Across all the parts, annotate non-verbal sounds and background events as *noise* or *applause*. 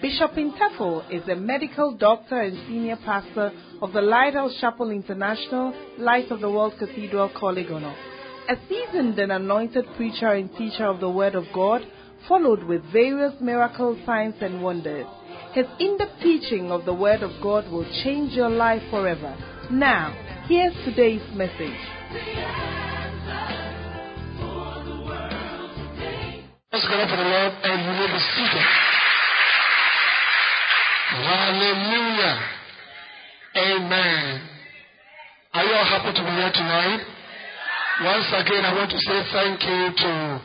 Bishop Intefel is a medical doctor and senior pastor of the Lighthouse Chapel International, Light of the World Cathedral, Korle A seasoned and anointed preacher and teacher of the Word of God, followed with various miracles, signs, and wonders. His in-depth teaching of the Word of God will change your life forever. Now, here's today's message. Let's go to the Lord and you will be seated. Hallelujah. Amen. Are you all happy to be here tonight? Once again, I want to say thank you to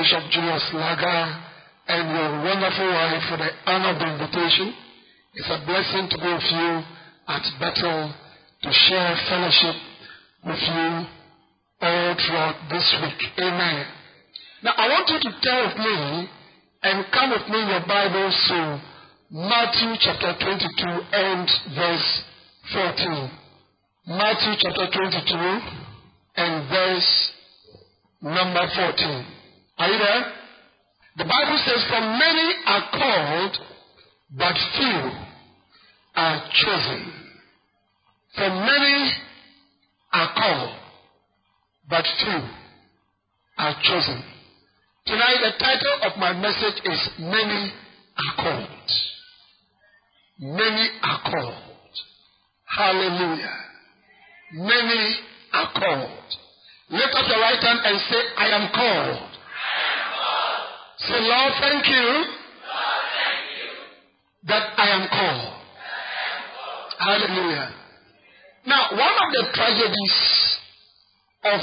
Bishop Julius Laga and your wonderful wife for the honor of the invitation. It's a blessing to be with you at Bethel to share fellowship with you all throughout this week. Amen. Now, I want you to turn with me and come with me in your Bibles to Matthew chapter 22 and verse 14. Matthew chapter 22 and verse number 14. Are you there? The Bible says, For many are called, but few are chosen. For many are called, but few are chosen. Tonight, the title of my message is Many are called. Many are called. Hallelujah. Many are called. Lift up your right hand and say, I am called. Say, Lord, thank you, that I am called. Hallelujah. Now, one of the tragedies of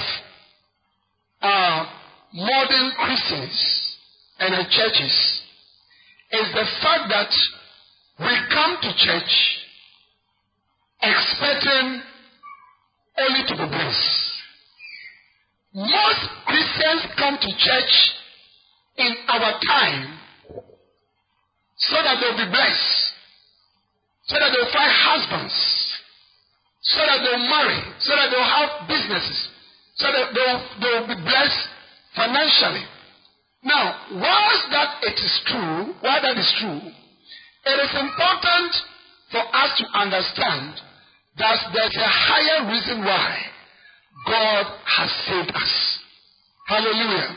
uh, modern Christians and the churches is the fact that we come to church expecting only to be blessed. Most Christians come to church in our time so that they'll be blessed, so that they'll find husbands, so that they'll marry, so that they'll have businesses, so that they'll, they'll be blessed financially. Now, whilst that it is true, while that is true, it is important for us to understand that there's a higher reason why God has saved us. Hallelujah.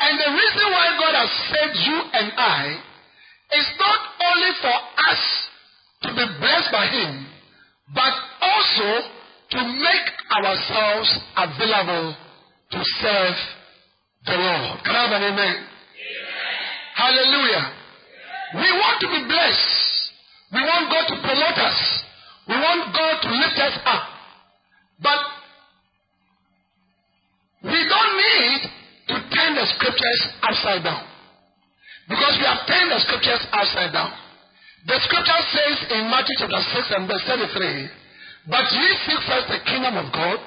And the reason why God has saved you and I is not only for us to be blessed by Him, but also to make ourselves available to serve the Lord. Can I have an amen? amen. Hallelujah. We want to be blessed. We want God to promote us. We want God to lift us up. But we don't need to turn the scriptures upside down. Because we have turned the scriptures upside down. The scripture says in Matthew chapter 6 and verse 33, But ye seek first the kingdom of God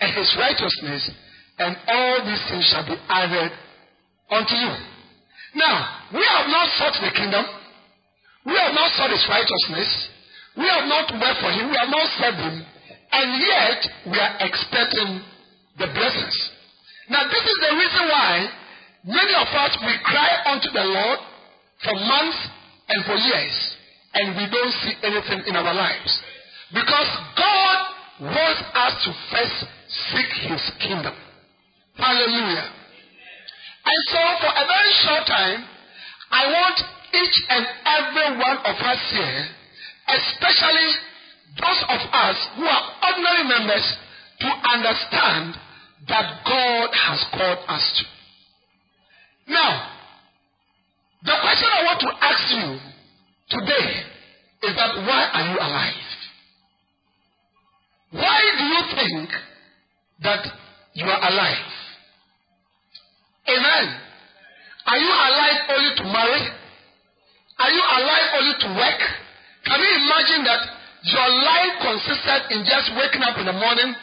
and his righteousness, and all these things shall be added unto you. Now, we have not sought the kingdom. We have not sought his righteousness. We have not worked for him. We have not served him. And yet, we are expecting the blessings. Now, this is the reason why many of us we cry unto the Lord for months and for years, and we don't see anything in our lives. Because God wants us to first seek His kingdom. Hallelujah. And so, for a very short time, I want each and every one of us here, especially those of us who are ordinary members, to understand that God has called us to. Now, the question I want to ask you today is that why are you alive? Why do you think that you are alive? Amen. Are you alive only to marry? Are you alive only to work? Can you imagine that your life consisted in just waking up in the morning,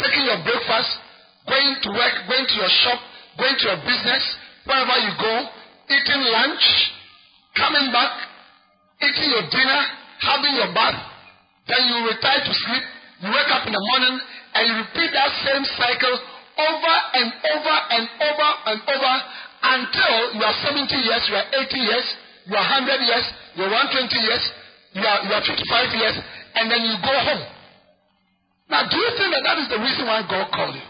taking your breakfast, going to work, going to your shop, going to your business, wherever you go, eating lunch, coming back, eating your dinner, having your bath, then you retire to sleep, you wake up in the morning, and you repeat that same cycle over and over and over and over until you are 70 years, you are 80 years, you are 100 years, you are 120 years, you are, you are 55 years, and then you go home. Now, do you think that that is the reason why God called you?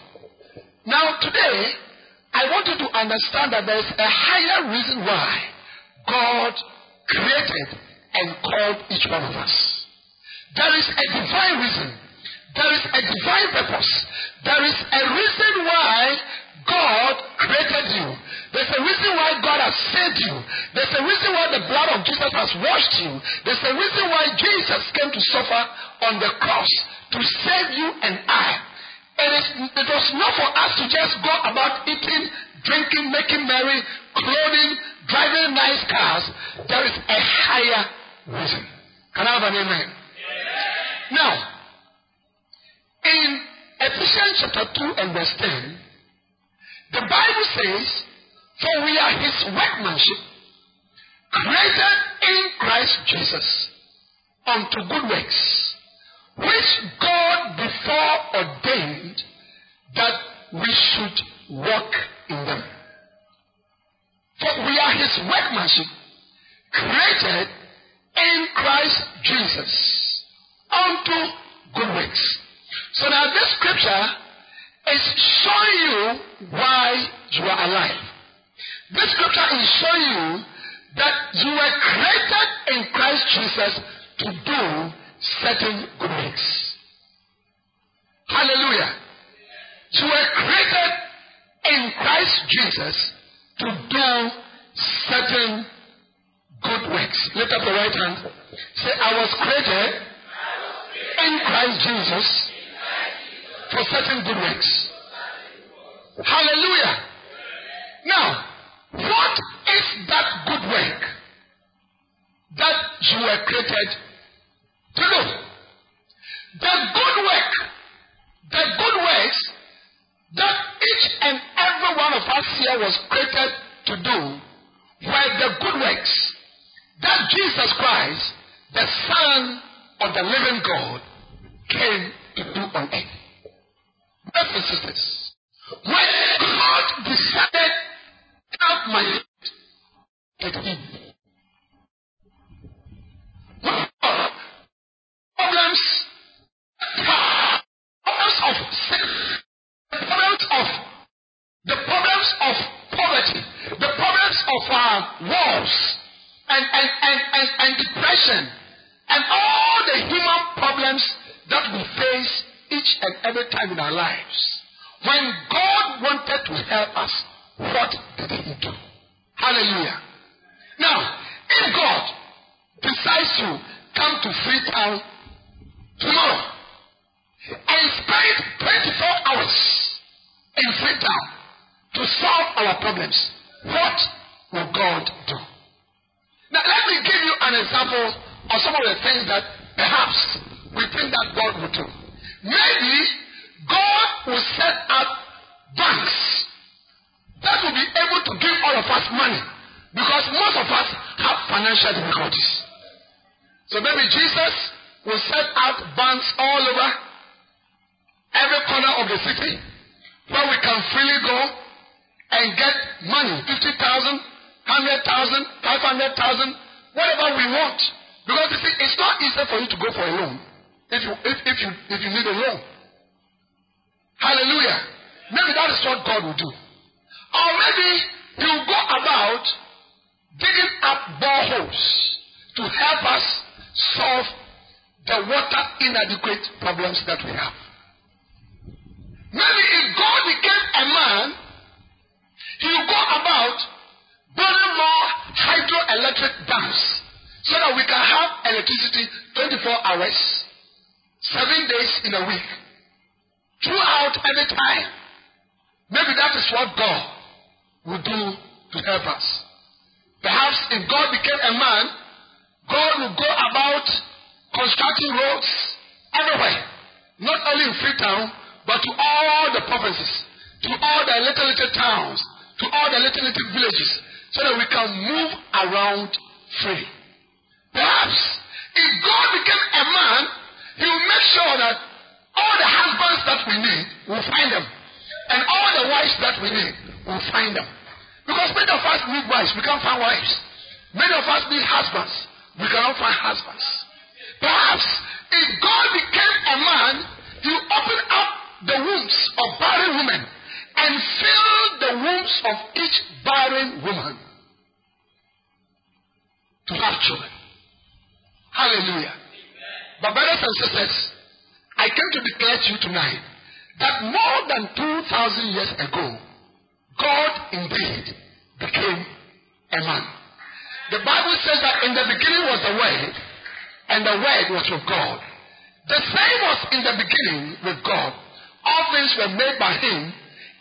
Now, today, I want you to understand that there is a higher reason why God created and called each one of us. There is a divine reason. There is a divine purpose. There is a reason why God created you. There's a reason why God has saved you. There's a reason why the blood of Jesus has washed you. There's a reason why Jesus came to suffer on the cross to save you and I. It, is, it was not for us to just go about eating, drinking, making merry, clothing, driving nice cars. There is a higher reason. Can I have an amen? Now, in Ephesians chapter 2 and verse 10, the Bible says, For we are his workmanship, created in Christ Jesus unto good works, which God before ordained that we should walk in them. For we are his workmanship, created in Christ Jesus unto good works. So now this scripture is showing you why you are alive. This scripture is showing you that you were created in Christ Jesus to do certain good works. Hallelujah. You were created in Christ Jesus to do certain good works. Lift up your right hand. Say, I was created in Christ Jesus for certain good works. Hallelujah. Now, what is that good work that you were created to do? The good work, the good works that each and every one of us here was created to do were the good works that Jesus Christ, the Son of the living God, came to do on earth. Sisters, when God decided to have my with him, problems, problems of sin, the problems of the problems of poverty, the problems of uh, wars, and, and, and, and, and depression, and all the human problems that we face each and every time in our lives. When God wanted to help us, what did He do? Hallelujah. Now, if God decides to come to Freetown tomorrow and spend 24 hours in Freetown to solve our problems, what will God do? Now, let me give you an example of some of the things that perhaps we think that God will do. Maybe God will set up banks that will be able to give all of us money because most of us have financial difficulties. So maybe Jesus will set out banks all over every corner of the city where we can freely go and get money 50,000, 100,000, 500,000, whatever we want. Because you see, it's not easy for you to go for a loan if you, if, if you, if you need a loan. Hallelujah. Maybe that is what God will do. Or maybe He will go about digging up boreholes to help us solve the water inadequate problems that we have. Maybe if God became a man, he will go about building more hydroelectric dams so that we can have electricity 24 hours, seven days in a week, throughout every time. Maybe that is what God will do to help us. Perhaps if God became a man, God will go about constructing roads everywhere. Not only in Freetown, but to all the provinces, to all the little little towns, to all the little little villages, so that we can move around free. Perhaps if God became a man, he will make sure that all the husbands that we need, we'll find them. And all the wives that we need, we'll find them. Because many of us need wives, we can't find wives. Many of us need husbands, we cannot find husbands. Perhaps if God became a man, he will open up the wombs of barren women and fill the wombs of each barren woman to have children. Hallelujah. But brothers and sisters, I came to declare to you tonight that more than 2,000 years ago, God indeed became a man. The Bible says that in the beginning was the Word, and the Word was with God. The same was in the beginning with God. All things were made by Him,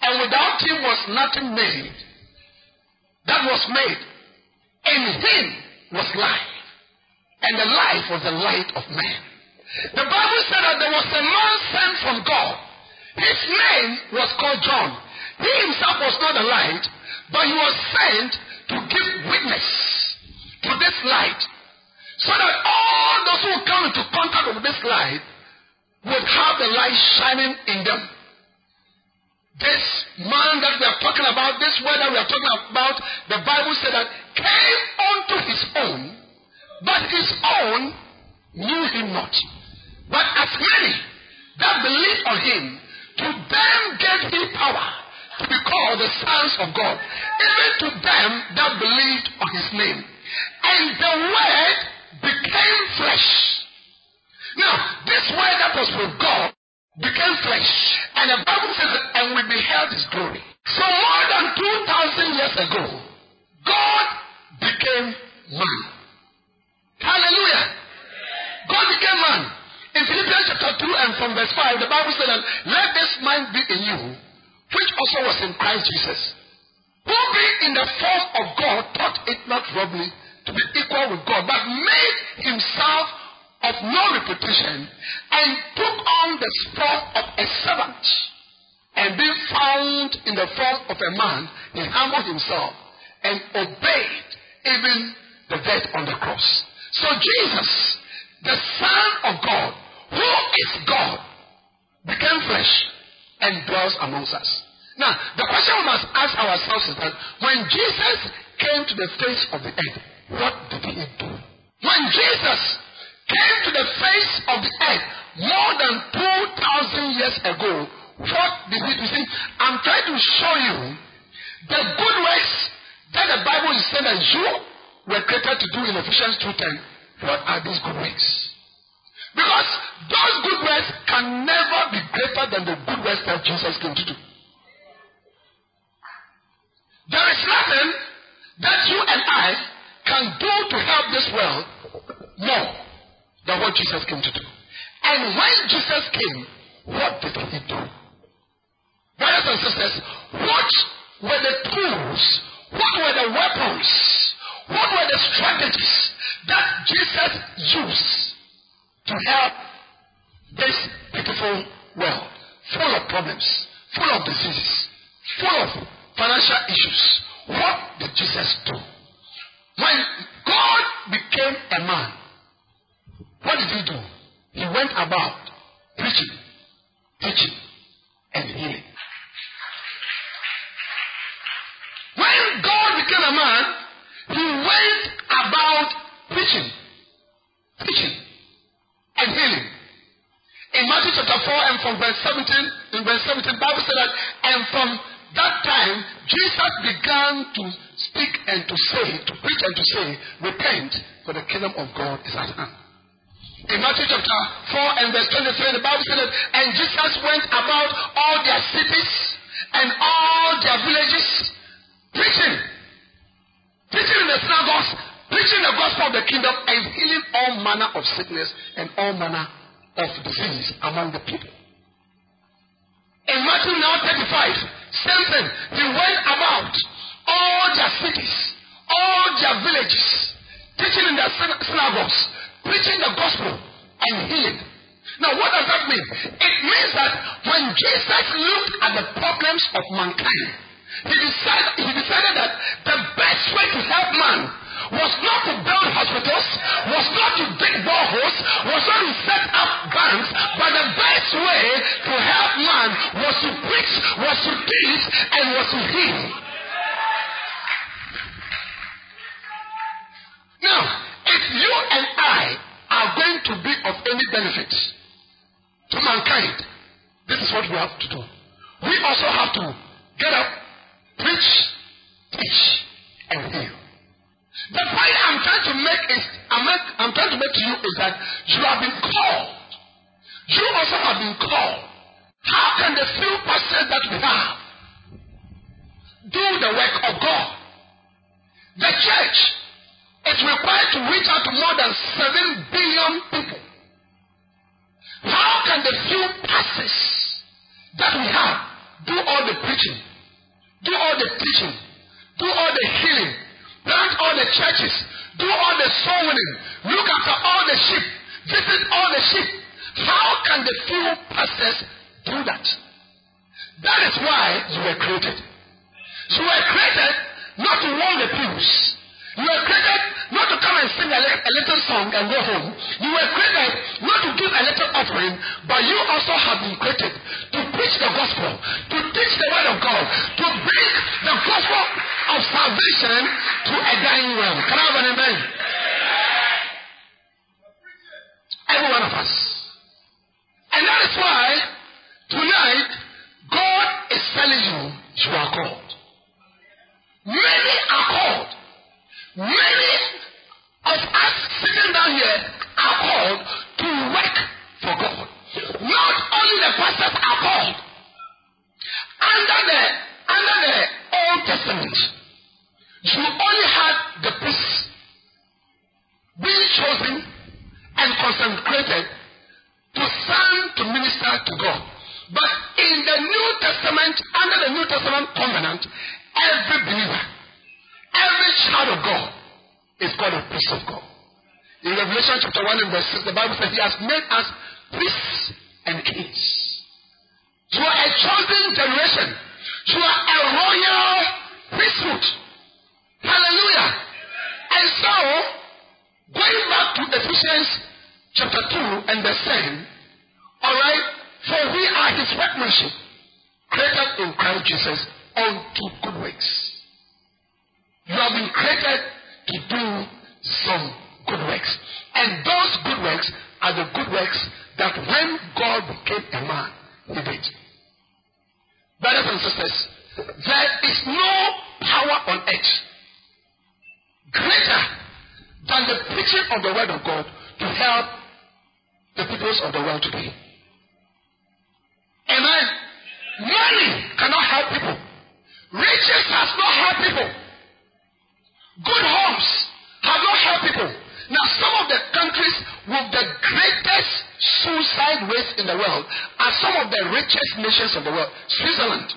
and without Him was nothing made that was made. In Him was life, and the life was the light of man. The Bible said that there was a man sent from God. His name was called John. He himself was not a light, but he was sent to give witness to this light so that all those who come into contact with this light would have the light shining in them. This man that we are talking about, this word that we are talking about, the Bible said that came unto his own, but his own knew him not. But as many that believed on him, to them gave he power to be called the sons of God, even to them that believed on his name. And the word became flesh. Now, this word that was with God became flesh. And the Bible says, and we beheld his glory. So more than 2,000 years ago, God became man. Hallelujah. God became man. In Philippians chapter 2 and from verse 5, the Bible says let this mind be in you, which also was in Christ Jesus, who being in the form of God thought it not robbery to be equal with God, but made himself of no reputation and took on the form of a servant. And being found in the form of a man, he humbled himself and obeyed even the death on the cross. So Jesus, the Son of God, who is God, became flesh and dwells amongst us. Now, the question we must ask ourselves is that when Jesus came to the face of the earth, what did he do? When Jesus came to the face of the earth more than 2,000 years ago, what did he do? See, I'm trying to show you the good works that the Bible is saying that you were created to do in Ephesians 2.10. What are these good works? Because those good works can never be greater than the good works that Jesus came to do. There is nothing that you and I can do to help this world more than what Jesus came to do. And when Jesus came, what did he do? Brothers and sisters, what were the tools, what were the weapons, what were the strategies that Jesus used to help this beautiful world full of problems, full of diseases, full of financial issues? What did Jesus do? When God became a man, what did he do? He went about preaching, teaching, and healing. When God became a man, he went about preaching, teaching, and healing. In Matthew chapter 4 and from verse 17, in verse 17, Bible said that, and from that time, Jesus began to speak and to say, to preach and to say, repent, for the kingdom of God is at hand. In Matthew chapter 4 and verse 23, the Bible said that, and Jesus went about all their cities and all their villages, preaching, preaching in the synagogues, preaching the gospel of the kingdom, and healing all manner of sickness and all manner of disease among the people. In Matthew now 35, same thing. He went about all their cities, all their villages, teaching in their synagogues, preaching the gospel, and healing. Now, what does that mean? It means that when Jesus looked at the problems of mankind, he decided, he decided that the best way to help man was not to build hospitals, was not to dig boreholes, was not to set up banks, but the best way to help man was to preach, was to teach, and was to heal. Now, if you and I are going to be of any benefit to mankind, this is what we have to do. We also have to get up, preach, teach, and heal. The point I'm trying to make is I'm, I'm trying to make to you is that you have been called. You also have been called. How can the few pastors that we have do the work of God? The church is required to reach out to more than seven billion people. How can the few pastors that we have do all the preaching, do all the teaching, do all the healing, plant all the churches, do all the soul winning, look after all the sheep, visit all the sheep? How can the few pastors do that? That is why you were created. You were created not to warm the pews. You were created not to come and sing a, a little song and go home. You were created not to give a little offering, but you also have been created to preach the gospel, to teach the word of God, to bring the gospel of salvation to a dying world. Can I have an amen? Every one of us. And that is why tonight God is telling you you are called. Many are called. Many of us sitting down here are called to work for God. Not only the pastors are called. Under the under the Old Testament, you only had the priests being chosen and consecrated to stand to minister to God. But in the New Testament, under the New Testament covenant, every believer, every child of God is called a priest of God. In Revelation chapter 1 and verse 6, the Bible says, He has made us priests and kings. You are a chosen generation. You are a royal priesthood. Hallelujah. And so, going back to Ephesians chapter 2 and verse 10, alright, for we are his workmanship, created in Christ Jesus unto good works. You have been created to do some good works. And those good works are the good works that when God became a man, he did. Brothers and sisters, there is no power on earth greater than the preaching of the word of God to help the peoples of the world today. Amen. Money cannot help people. Riches has not helped people. Good homes have not helped people. Now, some of the countries with the greatest suicide rate in the world are some of the richest nations of the world. Switzerland.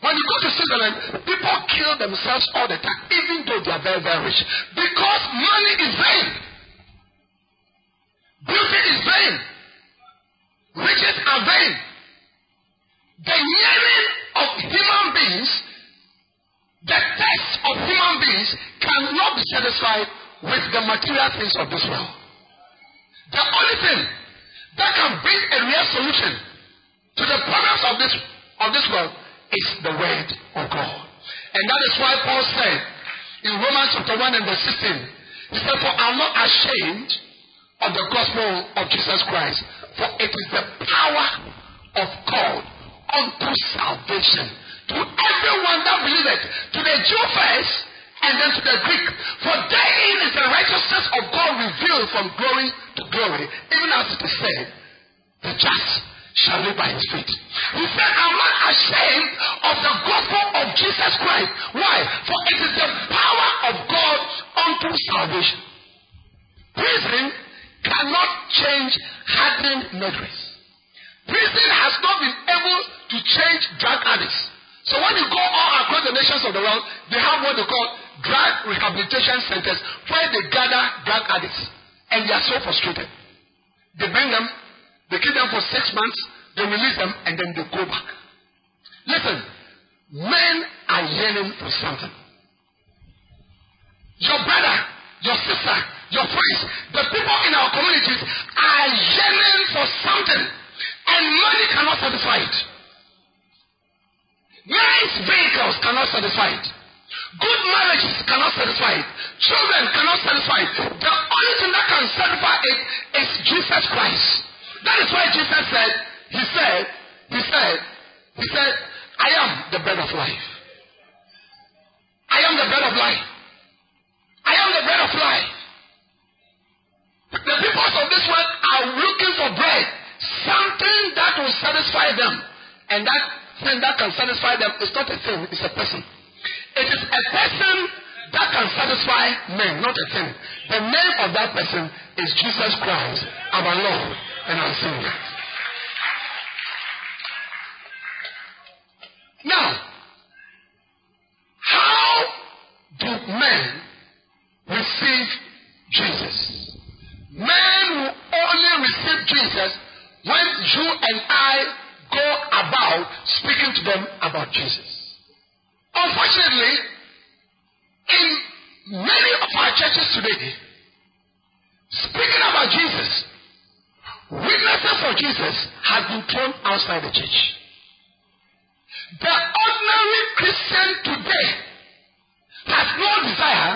When you go to Switzerland, people kill themselves all the time, even though they are very, very rich. Because money is vain. Beauty is vain. Riches are vain. The yearning of human beings, the test of human beings cannot be satisfied with the material things of this world. The only thing that can bring a real solution to the problems of this of this world is the word of God. And that is why Paul said in Romans chapter 1 and verse 16, he said, For I'm not ashamed of the gospel of Jesus Christ, for it is the power of God unto salvation to everyone that believeth, to the Jew first, and then to the Greek. For therein is the righteousness of God revealed from glory to glory, even as it is said, the just shall live by his faith. He said, I'm not ashamed of the gospel of Jesus Christ. Why? For it is the power of God unto salvation. Prison cannot change hardened murderers. Prison has not been able to change drug addicts. So when you go all across the nations of the world, they have what they call drug rehabilitation centers where they gather drug addicts. And they are so frustrated. They bring them, they keep them for six months, they release them, and then they go back. Listen, men are yearning for something. Your brother, your sister, your friends, the people in our communities are yearning for something, and money cannot satisfy it. Nice vehicles cannot satisfy it. Good marriages cannot satisfy it. Children cannot satisfy it. The only thing that can satisfy it is Jesus Christ. That is why Jesus said, He said, He said, He said, I am the bread of life. I am the bread of life. I am the bread of life. The people of this world are looking for bread, something that will satisfy them. And that thing that can satisfy them is not a thing, it's a person. It is a person that can satisfy men, not a thing. The name of that person is Jesus Christ, our Lord and our Savior. Now, how do men receive Jesus? Men will only receive Jesus when you and I go about speaking to them about Jesus. Unfortunately, in many of our churches today, speaking about Jesus, witnessing for Jesus has been thrown outside the church. The ordinary Christian today has no desire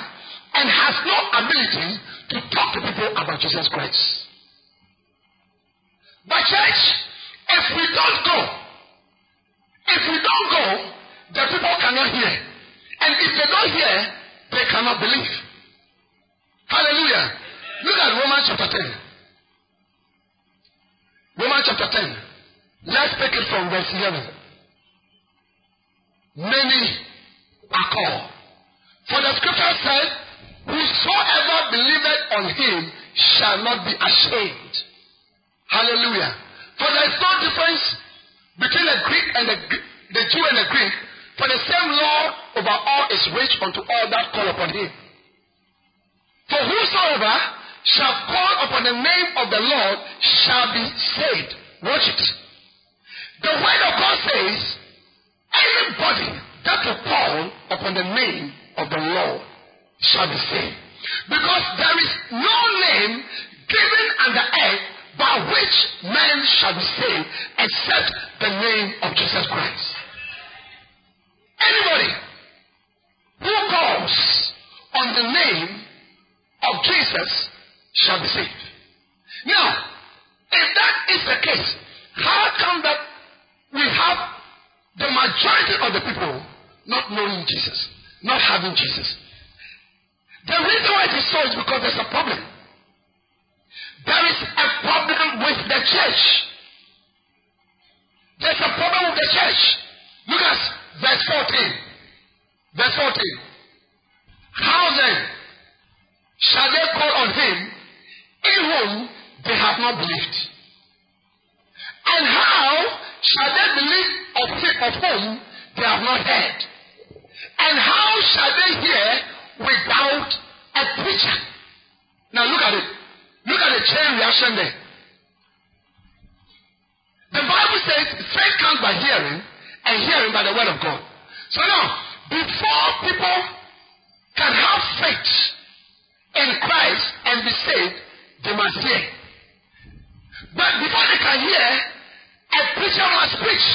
and has no ability to talk to people about Jesus Christ. But church, if we don't go, if we don't go, the people cannot hear. And if they don't hear, they cannot believe. Hallelujah. Look at Romans chapter 10. Romans chapter 10. Let's take it from verse 11. Many are called. For the scripture said, Whosoever believeth on him shall not be ashamed. Hallelujah. For there is no difference between the Greek and the, the Jew and the Greek, for the same law over all is rich unto all that call upon him. For whosoever shall call upon the name of the Lord shall be saved. Watch it. The word of God says, anybody that will call upon the name of the Lord shall be saved. Because there is no name given under earth by which men shall be saved except the name of Jesus Christ. Anybody who calls on the name of Jesus shall be saved. Now, if that is the case, how come that we have the majority of the people not knowing Jesus, not having Jesus? The reason why it is so is because there's a problem. There is a problem with the church. There's a problem with the church. Look at verse 14. Verse 14. How then shall they call on him in whom they have not believed? And how shall they believe of him of whom they have not heard? And how shall they hear without a preacher? Now look at it. Look at the chain reaction there. The Bible says faith comes by hearing, and hearing by the word of God. So now, before people can have faith in Christ and be saved, they must hear. But before they can hear, a preacher must preach.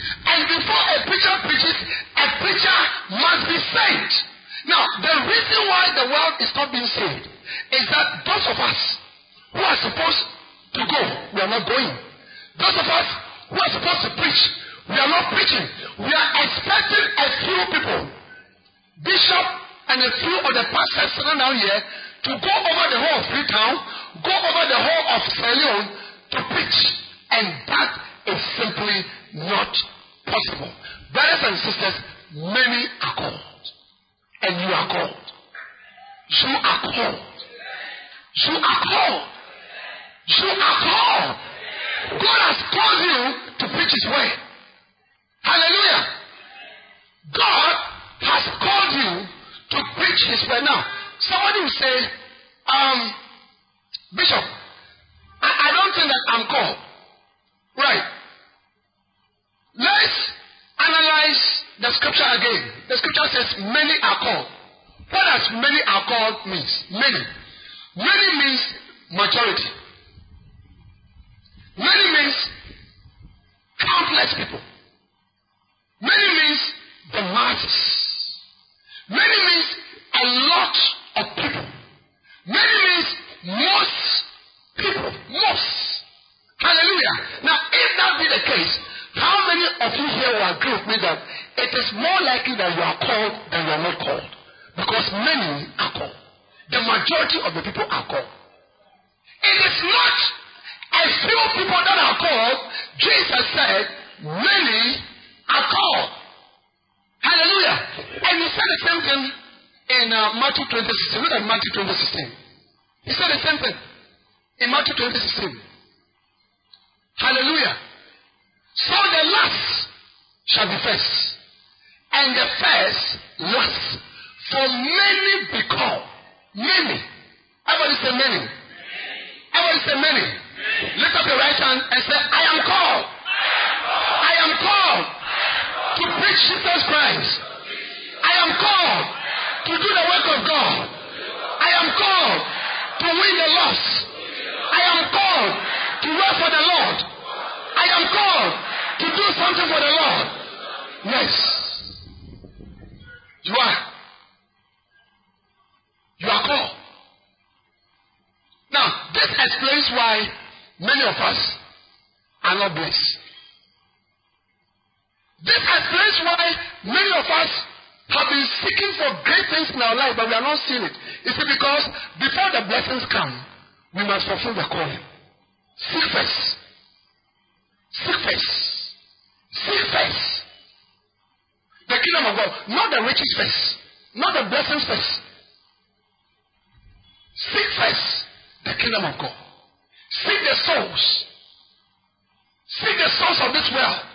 And before a preacher preaches, a preacher must be saved. Now, the reason why the world is not being saved is that those of us who are supposed to go, we are not going. Those of us who are supposed to preach, we are not preaching. We are expecting a few people, bishop and a few of the pastors sitting down here, to go over the whole of Freetown, go over the whole of Sierra Leone to preach. And that is simply not possible. Brothers and sisters, many are called. And you are called. You are called. You are called. You are called. God has called you to preach His word. Hallelujah. God has called you to preach His word. Now, somebody will say, um, Bishop, I, I don't think that I'm called. Right. Let's analyze the scripture again. The scripture says, Many are called. What does many are called means? Many. Many means majority. Many means countless people. Many means the masses. Many means a lot of people. Many means most people. Most. Hallelujah. Now, if that be the case, how many of you here will agree with me that it is more likely that you are called than you are not called? Because many are called. The majority of the people are called. It is not a few people that are called. Jesus said, many are called. Hallelujah. And he said the same thing in uh, Matthew 2016. Look at Matthew 2016. He said the same thing in Matthew 2016. Hallelujah. So the last shall be first, and the first last. For many be called. Many. Everybody say many. Everybody say many. Lift up your right hand and say, I am called. I am called to preach Jesus Christ. I am called to do the work of God. I am called to win the lost. I am called to work for the Lord. I am called to do something for the Lord. Yes. You are. You are called. Now, this explains why many of us are not blessed. This explains why many of us have been seeking for great things in our life, but we are not seeing it. You see, because before the blessings come, we must fulfill the calling. Seek first. Seek first. Seek first. The kingdom of God, not the riches first, not the blessings first. Seek first the kingdom of God. Seek the souls. Seek the souls of this world.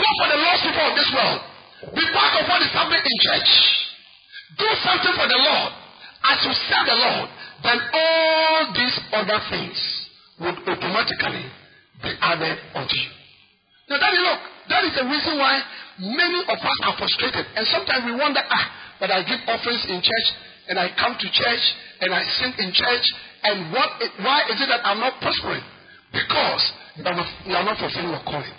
Go for the lost people of this world. Be part of what is happening in church. Do something for the Lord. As you serve the Lord, then all these other things would automatically be added unto you. Now, that is look, that is the reason why many of us are frustrated. And sometimes we wonder, ah, but I give offerings in church, and I come to church, and I sing in church, and what? Why is it that I'm not prospering? Because you are not, you are not fulfilling your calling.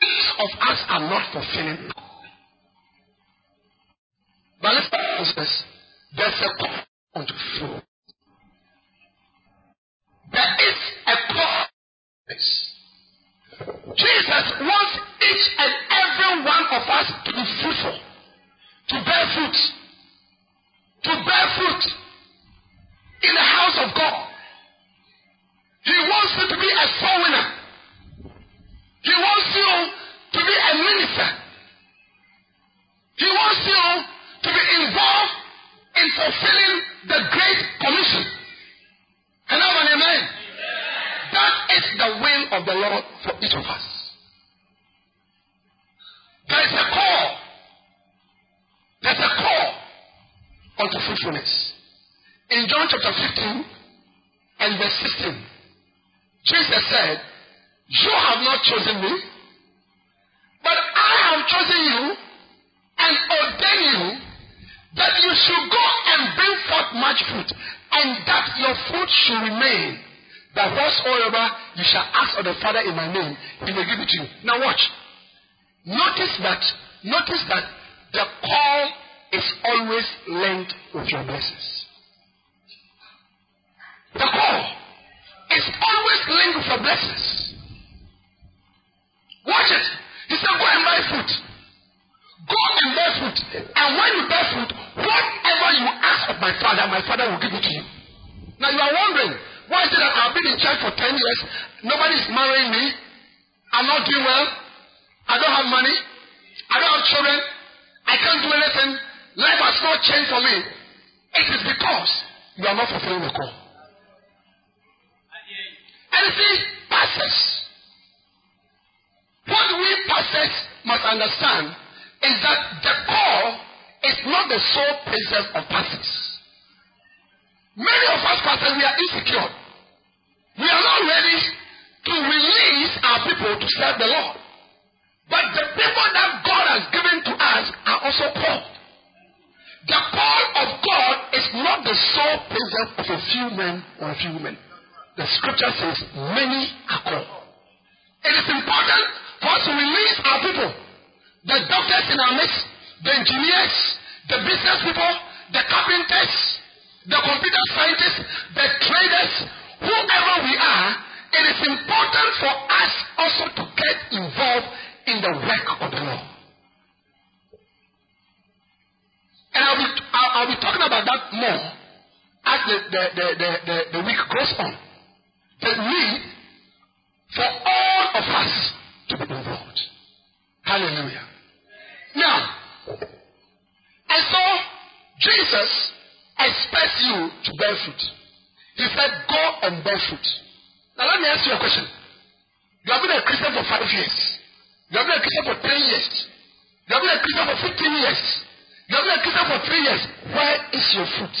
Of us are not fulfilling. But let's this. There's a call unto flow. There is a call. Jesus wants each and every one of us to be fruitful, to bear fruit, to bear fruit in the house of God. He wants you to be a soul winner. He wants you to be a minister. He wants you to be involved in fulfilling the Great Commission. Hello amen. That is the will of the Lord for each of us. There is a call. There's a call unto fruitfulness. In John chapter 15 and verse 16, Jesus said, You have not chosen me, but I have chosen you and ordained you that you should go and bring forth much fruit, and that your fruit should remain. That whatsoever you shall ask of the Father in my name, he will give it to you. Now watch. Notice that, notice that the call is always linked with your blessings. The call is always linked with your blessings. Watch it. He said, Go and buy fruit. Go and bear fruit. And when you bear fruit, whatever you ask of my father, my father will give it to you. Now you are wondering, why is it that I've been in church for 10 years, nobody is marrying me, I'm not doing well, I don't have money, I don't have children, I can't do anything, life has not changed for me. It is because you are not fulfilling the call. And you see, pastors, what we pastors must understand is that the call is not the sole presence of pastors. Many of us pastors, we are insecure. We are not ready to release our people to serve the Lord. But the people that God has given to us are also called. The call of God is not the sole presence of a few men or a few women. The scripture says many are called. It is important for us to release our people, the doctors in our midst, the engineers, the business people, the carpenters, the computer scientists, the traders, whoever we are, it is important for us also to get involved in the work of the Lord. And I'll be, I'll, I'll be talking about that more as the, the, the, the, the, the week goes on. The need for all of us. Hallelujah. Now, and so Jesus expects you to bear fruit. He said, Go and bear fruit. Now, let me ask you a question. You have been a Christian for five years, you have been a Christian for ten years, you have been a Christian for fifteen years, you have been a Christian for three years. Where is your fruit?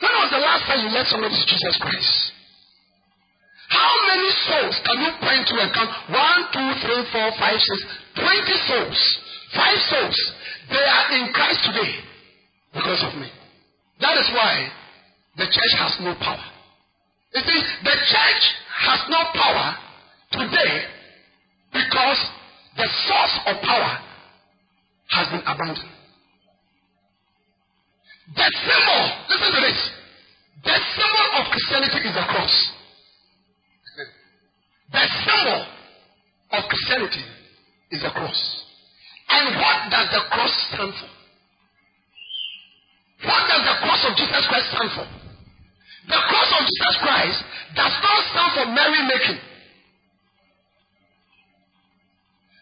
When was the last time you met somebody to Jesus Christ? How many souls can you point to and count? One, two, three, four, five, six, twenty souls. Five souls. They are in Christ today because of me. That is why the church has no power. You see, the church has no power today because the source of power has been abandoned. The symbol, listen to this. The symbol of Christianity is the cross. The symbol of Christianity is the cross. And what does the cross stand for? What does the cross of Jesus Christ stand for? The cross of Jesus Christ does not stand for merrymaking.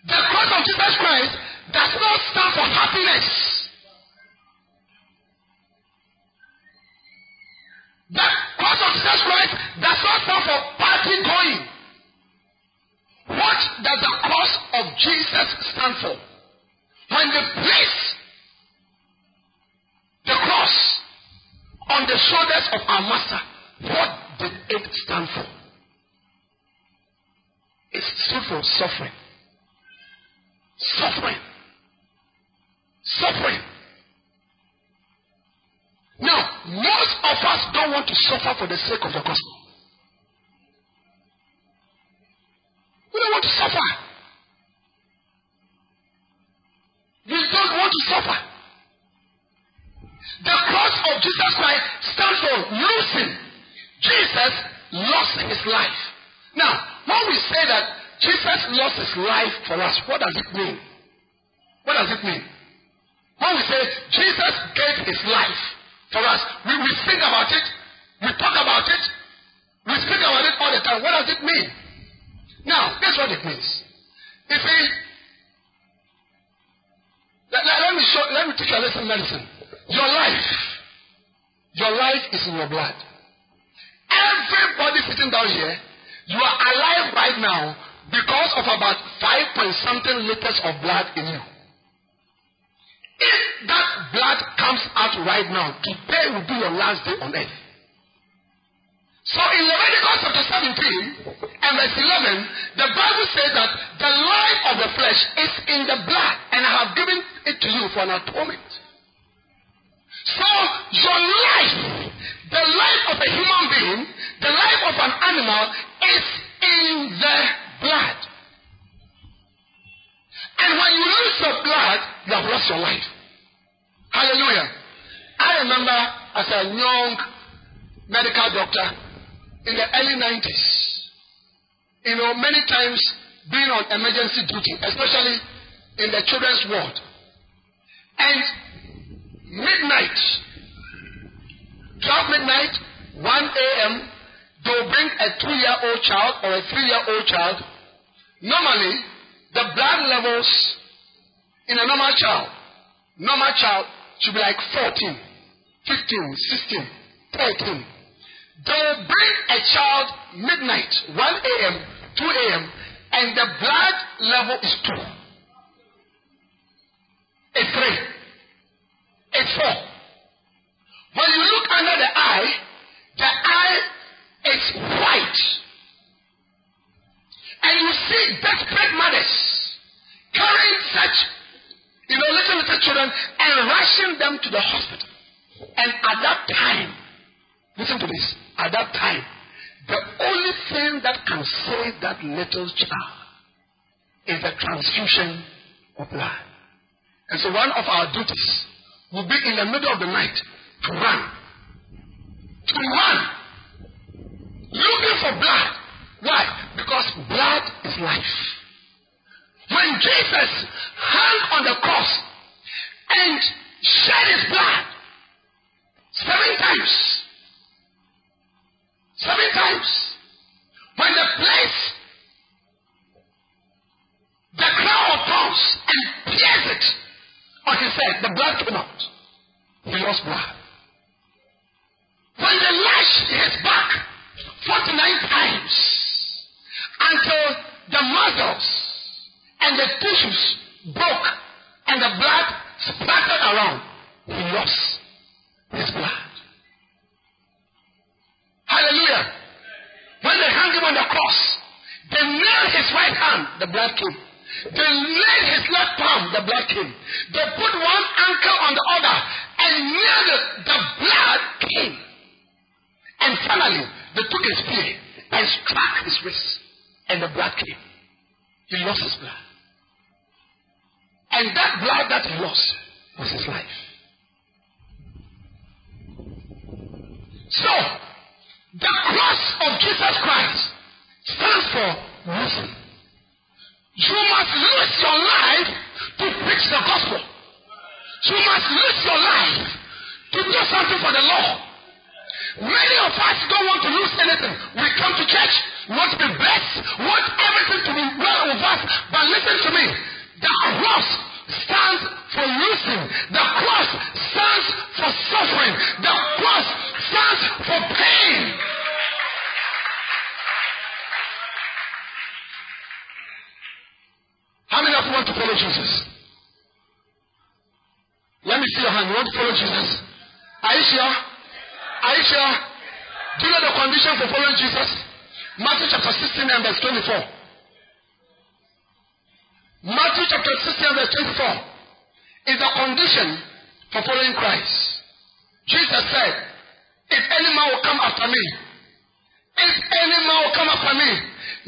The cross of Jesus Christ does not stand for happiness. The cross of Jesus Christ does not stand for party going. What does the cross of Jesus stand for? When they place the cross on the shoulders of our master, what did it stand for? It stood for suffering. Suffering. Suffering. Now, most of us don't want to suffer for the sake of the gospel. Jesus is life for us, what does it mean? What does it mean? When we say Jesus gave his life for us, we, we think about it, we talk about it, we speak about it all the time. What does it mean? Now, guess what it means. You see, let, let, let me show, let me teach you a lesson medicine. Your life, your life is in your blood. Everybody sitting down here, you are alive right now because of about five point something liters of blood in you. If that blood comes out right now, today will be your last day on earth. So in Leviticus chapter 17 and verse 11, the Bible says that the life of the flesh is in the blood, and I have given it to you for an atonement. So your life, the life of a human being, the life of an animal is in the blood. And when you lose your blood, you have lost your life. Hallelujah. I remember as a young medical doctor in the early 90s, you know, many times being on emergency duty, especially in the children's ward. And midnight, 12 midnight, 1 a.m., they'll bring a two year old child or a three year old child. Normally, the blood levels in a normal child, normal child should be like 14, 15, 16, 13. They'll bring a child midnight, 1 a.m., 2 a.m., and the blood level is 2. It's 3. It's 4. When you look under the eye, the eye is white. And you see desperate mothers carrying such, you know, little little children and rushing them to the hospital. And at that time, listen to this, at that time, the only thing that can save that little child is the transfusion of blood. And so one of our duties will be in the middle of the night to run. To run. Looking for blood. Why? Because blood is life. When Jesus hung on the cross and shed his blood seven times, seven times, when the place, the crown of thorns, and pierced it on his head, the blood came out. He lost blood. When they lashed his back 49 times until the muscles and the tissues broke and the blood splattered around, he lost his blood. Hallelujah. When they hung him on the cross, they nailed his right hand, the blood came. They laid his left palm, the blood came. They put one ankle on the other and nailed it, the blood came. And finally, they took a spear and struck his wrist, and the blood came. He lost his blood. And that blood that he lost was his life. So, the cross of Jesus Christ stands for losing. You must lose your life to preach the gospel. You must lose your life to do something for the Lord. Many of us don't want to lose anything. We come to church, want to be blessed, want everything to be well with us. But listen to me. The cross stands for losing. The cross stands for suffering. The cross stands for pain. How many of you want to follow Jesus? Let me see your hand. You want to follow Jesus? Are you sure? Are you sure? Do you know the condition for following Jesus? Matthew chapter 16 and verse 24. Matthew chapter 16 and verse 24 is the condition for following Christ. Jesus said, If any man will come after me, if any man will come after me,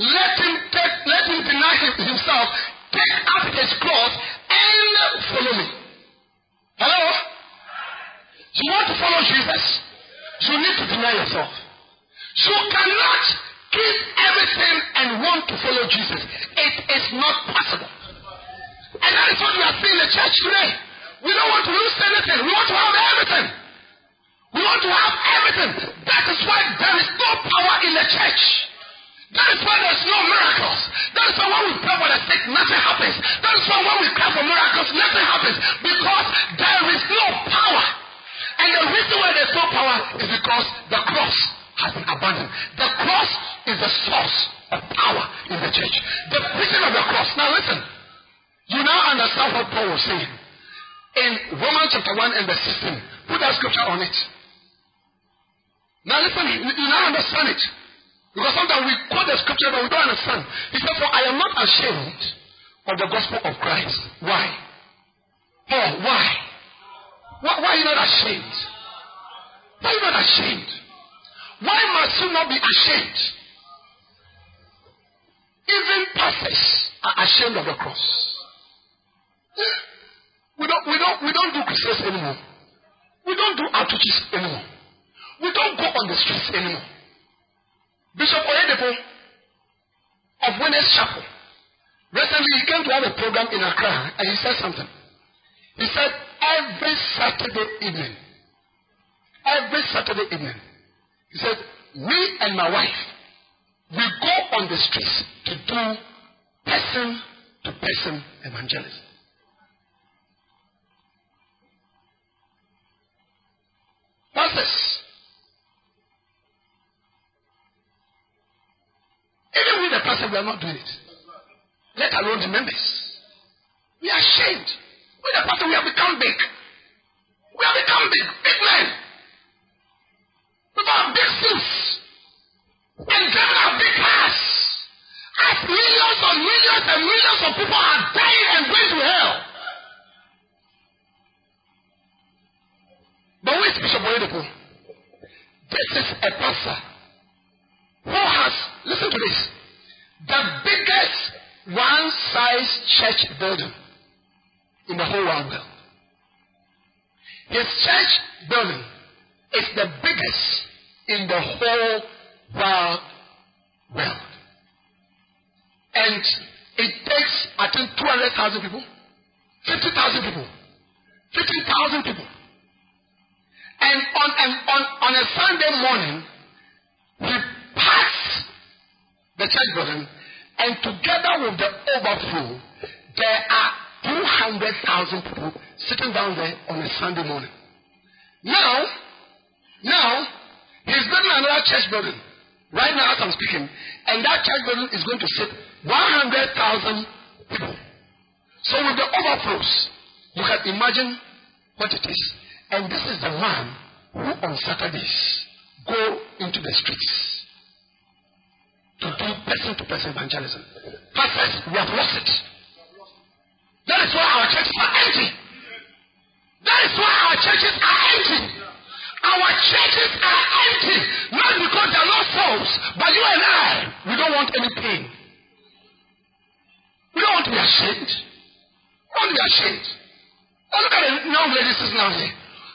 let him take, let him deny himself, take up his cross, and follow me. Hello? You want to follow Jesus? You need to deny yourself. You cannot keep everything and want to follow Jesus. It is not possible. And that is what we are seeing in the church today. We don't want to lose anything. We want to have everything. We want to have everything. That is why there is no power in the church. That is why there's no miracles. That is why when we pray for the sick, nothing happens. That is why when we cry for miracles, nothing happens. Because there is no power. And the reason why there's no power is because the cross has been abandoned. The cross is the source of power in the church. The preaching of the cross. Now listen. You now understand what Paul was saying. In Romans chapter 1 and verse 16. Put that scripture on it. Now listen, you, now understand it. Because sometimes we quote the scripture but we don't understand. He said, For I am not ashamed of the gospel of Christ. Why? Paul, why? Why, why are you not ashamed? Why are you not ashamed? Why must you not be ashamed? Even pastors are ashamed of the cross. We don't, we don't, we don't do crusades anymore. We don't do outreaches anymore. We don't go on the streets anymore. Bishop Oyedepo of Winners Chapel, recently he came to have a program in Accra and he said something. He said, every Saturday evening, every Saturday evening, he said, me and my wife, we go on the streets to do person to person evangelism. Pastors, even with the pastor, we are not doing it. Let alone the members. We are ashamed. With the pastor, we have become big. We have become big, big men. We've big suits. And driven our big cars. As millions and millions and millions of people are dying and going to hell. people, this is a pastor who has, listen to this, the biggest one size church building in the whole world. His church building is the biggest in the whole wide world. And it takes, I think, 200,000 people, 50,000 people, 15,000 people. And on, and on, on a Sunday morning, he passed the church building, and together with the overflow, there are 200,000 people sitting down there on a Sunday morning. Now, now, he's building another church building right now as I'm speaking, and that church building is going to sit 100,000 people. So with the overflows, you can imagine what it is. And this is the man who on Saturdays go into the streets to do person to person evangelism. Pastors, we have lost it. That is why our churches are empty. That is why our churches are empty. Our churches are empty. Not because there are no souls, but you and I, we don't want any pain. We don't want to be ashamed. We don't want to be ashamed. Oh, look at the young ladies down here.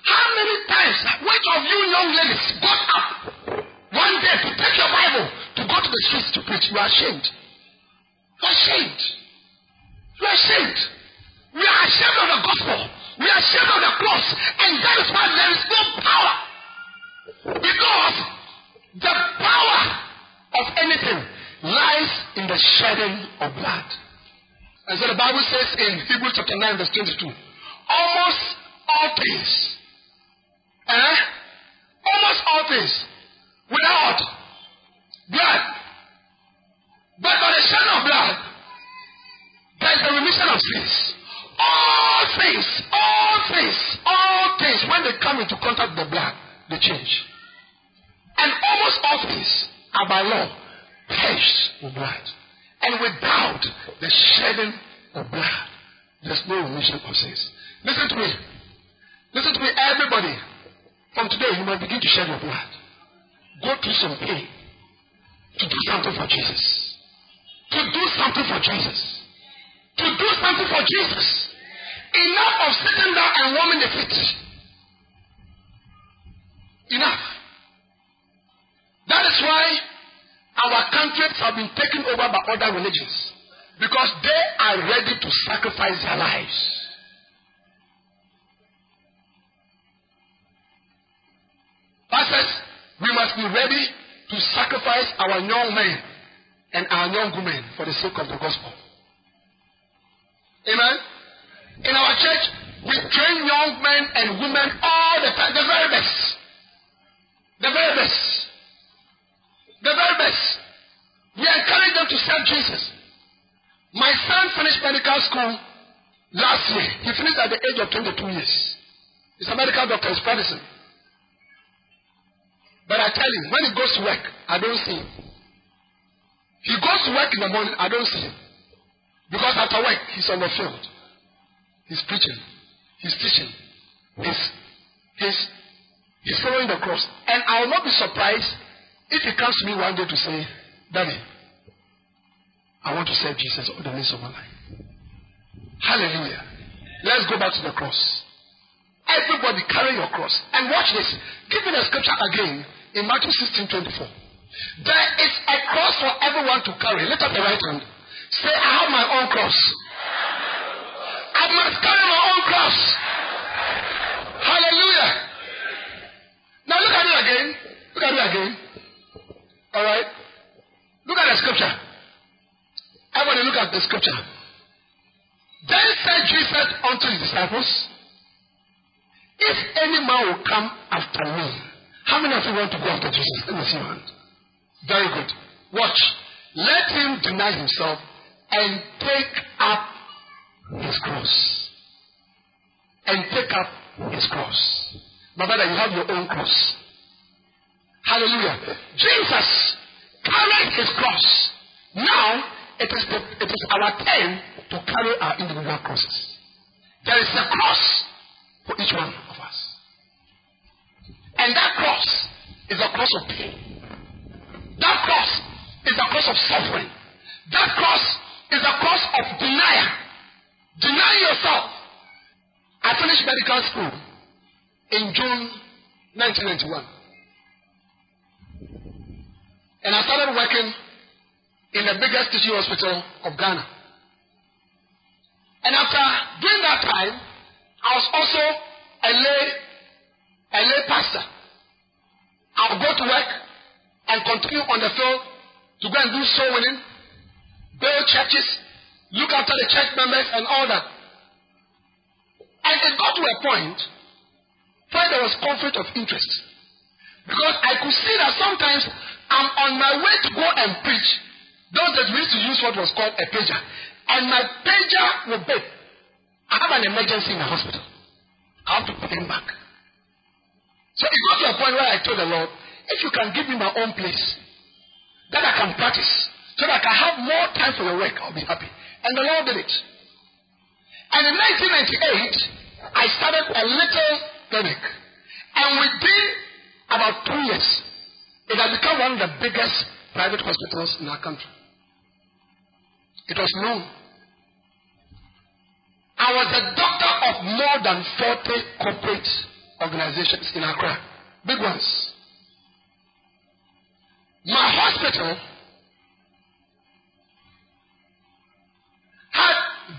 How many times, which of you young ladies got up one day to take your Bible to go to the streets to preach? You are ashamed. You are ashamed. You are ashamed. We are ashamed of the gospel. We are ashamed of the cross. And that is why there is no power. Because the power of anything lies in the shedding of blood. And so the Bible says in Hebrews chapter 9, verse 22, almost all things, eh? Almost all things without blood. But by the shedding of blood, there is the remission of sins. All things, all things, all things, when they come into contact with the blood, they change. And almost all things are by law purged with blood. And without the shedding of blood, there's no remission of sins. Listen to me. Listen to me, everybody. From today, you must begin to shed your blood. Go through some pain to do something for Jesus. To do something for Jesus. To do something for Jesus. Enough of sitting down and warming the feet. Enough. That is why our countries have been taken over by other religions. Because they are ready to sacrifice their lives. Pastors, we must be ready to sacrifice our young men and our young women for the sake of the gospel. Amen? In our church, we train young men and women all the time, the very best. The very best. The very best. We encourage them to serve Jesus. My son finished medical school last year. He finished at the age of 22 years. He's a medical doctor, he's practicing. But I tell you, when he goes to work, I don't see him. He goes to work in the morning, I don't see him. Because after work, he's on the field. He's preaching. He's teaching. He's, he's, he's following the cross. And I will not be surprised if he comes to me one day to say, Daddy, I want to serve Jesus all the days of my life. Hallelujah. Let's go back to the cross. Everybody carry your cross. And watch this. Give me the scripture again in Matthew 16 24. There is a cross for everyone to carry. Lift up the right hand. Say, I have my own cross. I must carry my own cross. Hallelujah. Now look at it again. Look at it again. All right. Look at the scripture. Everybody look at the scripture. Then said Jesus unto his disciples, If any man will come after me, how many of you want to go after Jesus? Let me see your hand. Very good. Watch. Let him deny himself and take up his cross. And take up his cross. My brother, you have your own cross. Hallelujah. Jesus carried his cross. Now it is, the, it is our turn to carry our individual crosses. There is a cross for each one of us. And that cross is a cross of pain. That cross is a cross of suffering. That cross is a cross of denial. Denying yourself. I finished medical school in June 1991. And I started working in the biggest teaching hospital of Ghana. And after doing that time, I was also a lay, a lay pastor. I would go to work and continue on the field to go and do soul winning, build churches, look after the church members and all that. And it got to a point where there was conflict of interest. Because I could see that sometimes I'm on my way to go and preach. Those that used to use what was called a pager. And my pager will beep. I have an emergency in the hospital. I have to put him back. So it got to a point where I told the Lord, if you can give me my own place, that I can practice, so that I can have more time for your work, I'll be happy. And the Lord did it. And in 1998, I started a little clinic. And within about two years, it had become one of the biggest private hospitals in our country. It was known. I was a doctor of more than 40 corporate organizations in Accra. Big ones. My hospital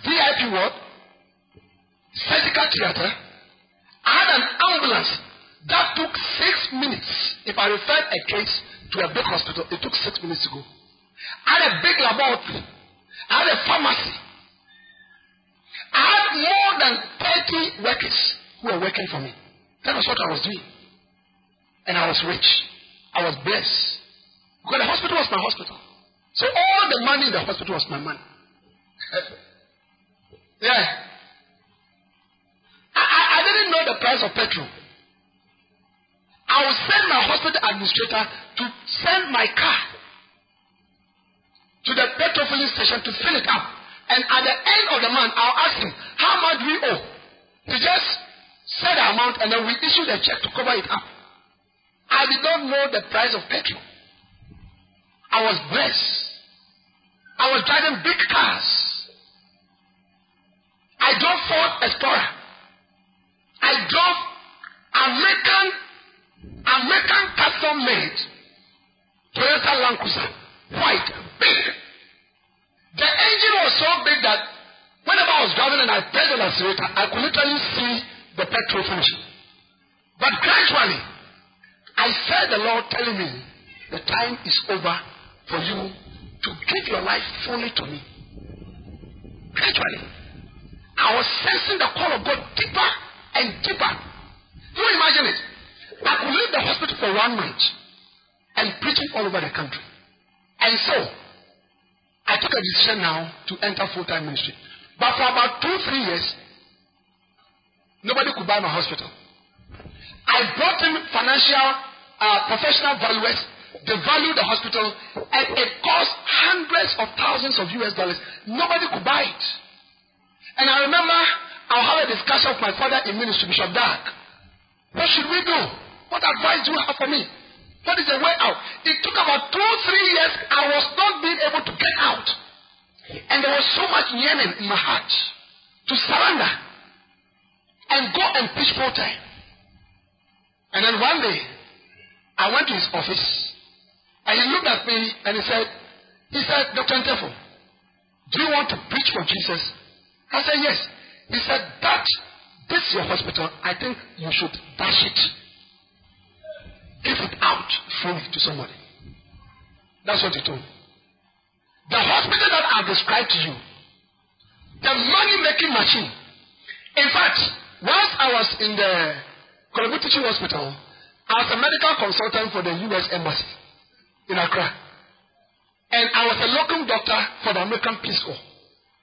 VIP ward, surgical theater. I had an ambulance that took six minutes. If I referred a case to a big hospital, it took six minutes to go. I had a big laboratory. I had a pharmacy. I had more than 30 workers who were working for me. That was what I was doing. And I was rich. I was blessed. Because the hospital was my hospital. So all the money in the hospital was my money. *laughs* yeah. I, I, I didn't know the price of petrol. I will send my hospital administrator to send my car to the petrol filling station to fill it up. And at the end of the month, I'll ask him, how much we owe? He just said the amount and then we issue the check to cover it up. I did not know the price of petrol. I was blessed. I was driving big cars. I drove Ford Explorer. I drove American American custom made Toyota Land Cruiser, white, big. The engine was so big that whenever I was driving and I pressed on the accelerator, I could literally see the petrol function. But gradually, I felt the Lord telling me, the time is over for you to give your life fully to me. Gradually, I was sensing the call of God deeper and deeper. You imagine it? I could leave the hospital for one month and preaching all over the country. And so, I took a decision now to enter full time ministry. But for about two, three years, nobody could buy my hospital. I brought in financial, uh, professional valuers. They valued the hospital, and it cost hundreds of thousands of US dollars. Nobody could buy it. And I remember I'll have a discussion with my father in ministry, Bishop Dag. What should we do? What advice do you have for me? What is the way out? It took about two, three years. I was not being able to get out. And there was so much yearning in my heart to surrender and go and preach full time. And then one day, I went to his office and he looked at me and he said, he said, Dr. Ntefo, do you want to preach for Jesus? I said, yes. He said, that this is your hospital. I think you should dash it. Give it out freely to somebody. That's what he told me. The hospital that I've described to you, the money making machine. In fact, whilst I was in the Kolegu Teaching Hospital, I was a medical consultant for the U.S. Embassy in Accra. And I was a local doctor for the American Peace Corps.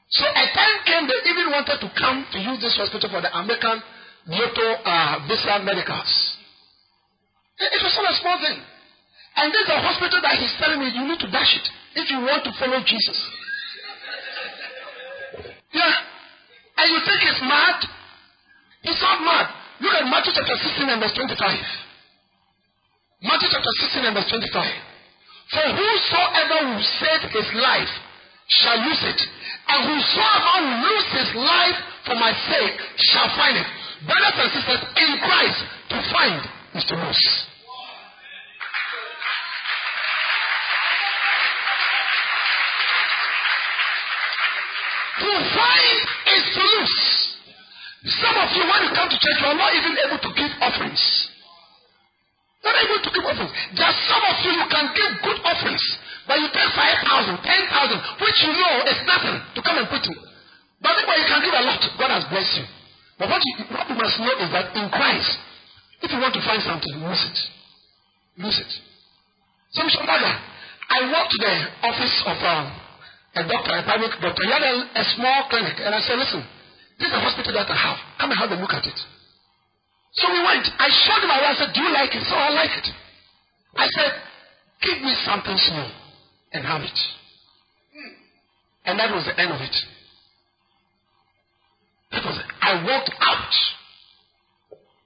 So a time came they even wanted to come to use this hospital for the American Moto uh, Visa Medicals. It, it was not a small thing. And there's a hospital that he's telling me you need to dash it if you want to follow Jesus. Yeah. And you think he's mad? He's not mad. Look at Matthew chapter 16 and verse 25. Matthew chapter 16 and verse 25. For whosoever will save his life shall lose it, and whosoever lose his life for my sake shall find it. Brothers and sisters, in Christ, to find is to lose. To find is to lose. Some of you, when you come to church, you are not even able to give offerings. Not able to give offerings. There are some of you, you can give good offerings, but you take 5,000, 10,000, which you know is nothing to come and put in. But anyway, you can give a lot. God has blessed you. But what you, what you must know is that in Christ, if you want to find something, lose it. Lose it. So, Mr. Brother, I walked to the office of um, a doctor, a private doctor. He had a, a small clinic. And I said, listen, this is a hospital that I have. Come and have a look at it. So we went. I showed him. I said, do you like it? So I like it. I said, give me something small and it. And that was the end of it. That was it. I walked out.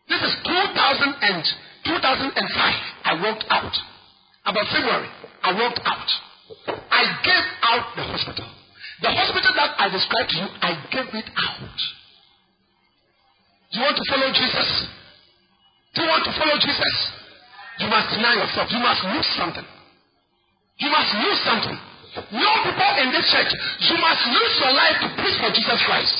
This is 2000 and 2005. I walked out. About February, I walked out. I gave out the hospital. The hospital that I described to you, I gave it out. Do you want to follow Jesus? Do you want to follow Jesus? You must deny yourself. You must lose something. You must lose something. Young people in this church, you must lose your life to preach for Jesus Christ.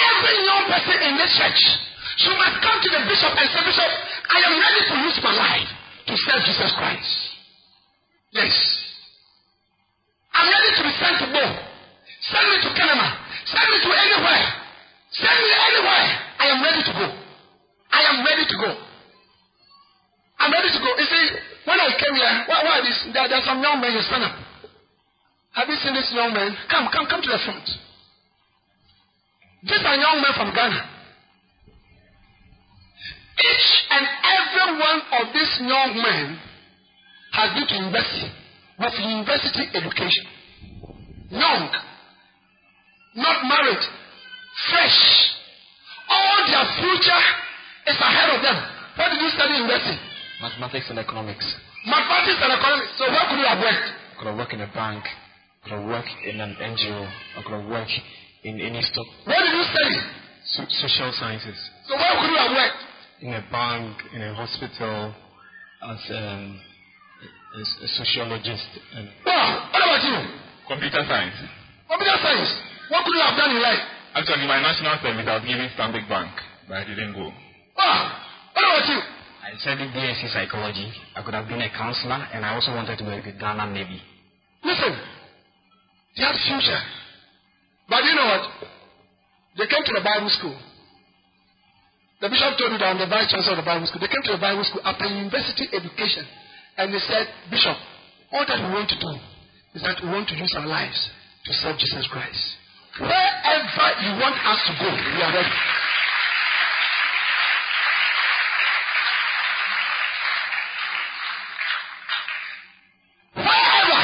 Every young person in this church, you must come to the bishop and say, Bishop, I am ready to lose my life to serve Jesus Christ. Yes. I'm ready to be sent to Bo. Send me to Kenema. Send me to anywhere. Send me anywhere. I am ready to go. I am ready to go. I'm ready to go. You see, when I came here, why, why this? There, there are some young men, you stand up. Have you seen this young man? Come, come, come to the front. These are young men from Ghana. Each and every one of these young men has been to university with university education. Young, not married, fresh. All their future is ahead of them. What did you study in university? Mathematics and economics. Mathematics and economics. So where could you have worked? I could have worked in a bank. I could have worked in an NGO. I could have worked in any stock. Where did you study? So- social sciences. So where could you have worked? In a bank, in a hospital, as um, a, a sociologist. And Wow. What about you? Computer science. Computer science. What could you have done in life? Actually, my national service, I was given Stanbic Bank, but I didn't go. Wow. What about you? I studied BSc psychology. I could have been a counselor, and I also wanted to work with Ghana Navy. Listen. They had future. But you know what? They came to the Bible school. The bishop told me that I'm the vice chancellor of the Bible school. They came to the Bible school after university education. And they said, Bishop, all that we want to do is that we want to use our lives to serve Jesus Christ. Wherever you want us to go, we are ready. Wherever.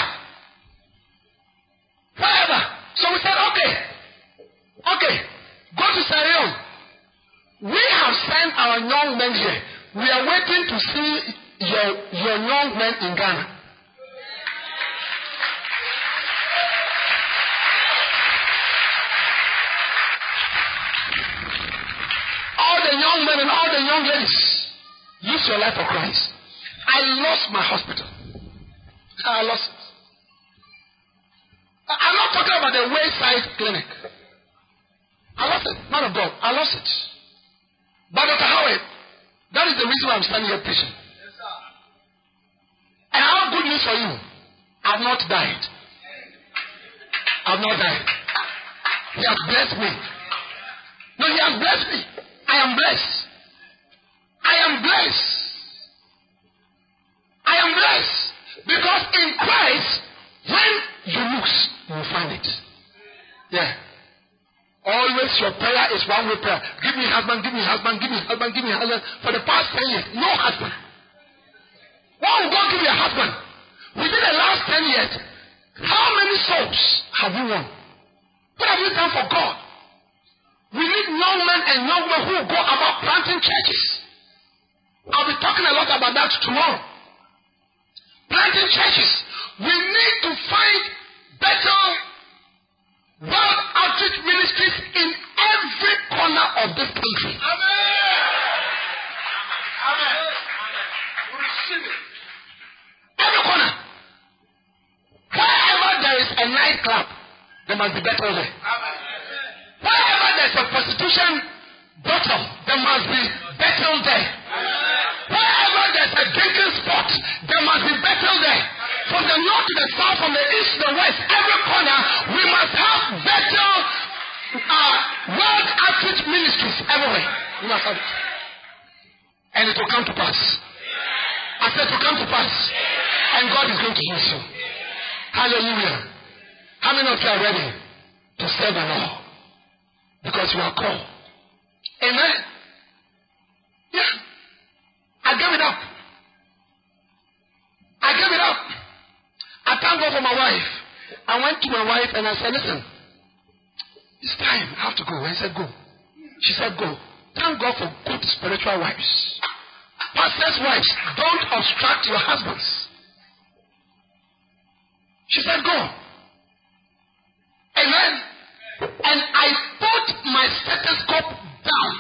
Wherever. So we said, okay. Okay. Go to Sierra Leone. We have sent our young men here. We are waiting to see your, your young men in Ghana. All the young men and all the young ladies, use your life for Christ. I lost my hospital. I lost it. I'm not talking about the wayside clinic. I lost it. Man of God, I lost it. But Dr. Howard, that is the reason why I'm standing here preaching. And I have good news for you. I've not died. I've not died. He has blessed me. No, he has blessed me. I am blessed. I am blessed. I am blessed. Because in Christ, when you look, you will find it. Yeah. Always your prayer is one way prayer. Give me husband, give me husband, give me husband, give me husband. For the past 10 years, no husband. Why would God give you a husband? Within the last 10 years, how many souls have you won? What have you done for God? We need young men and young women who go about planting churches. I'll be talking a lot about that tomorrow. Planting churches. We need to find Bethel world outreach ministries in every corner of this country. Every corner. Wherever there is a nightclub, there must be better there. Wherever there is a prostitution bottom, there must be better there. Wherever there is a drinking spot, there must be better there. From the north to the south, from the east to the west, every corner, we must have Bethel uh, world outreach ministries everywhere. We must have it. And it will come to pass. I said it will come to pass. And God is going to use you. Hallelujah. How many of you are ready to serve the Lord? Because you are called. Amen. Yeah. I gave it up. I gave it up. I thank God for my wife. I went to my wife and I said, listen, it's time. I have to go. I said, go. She said, go. Thank God for good spiritual wives. Pastors' wives, don't obstruct your husbands. She said, go. Amen. And I put my stethoscope down.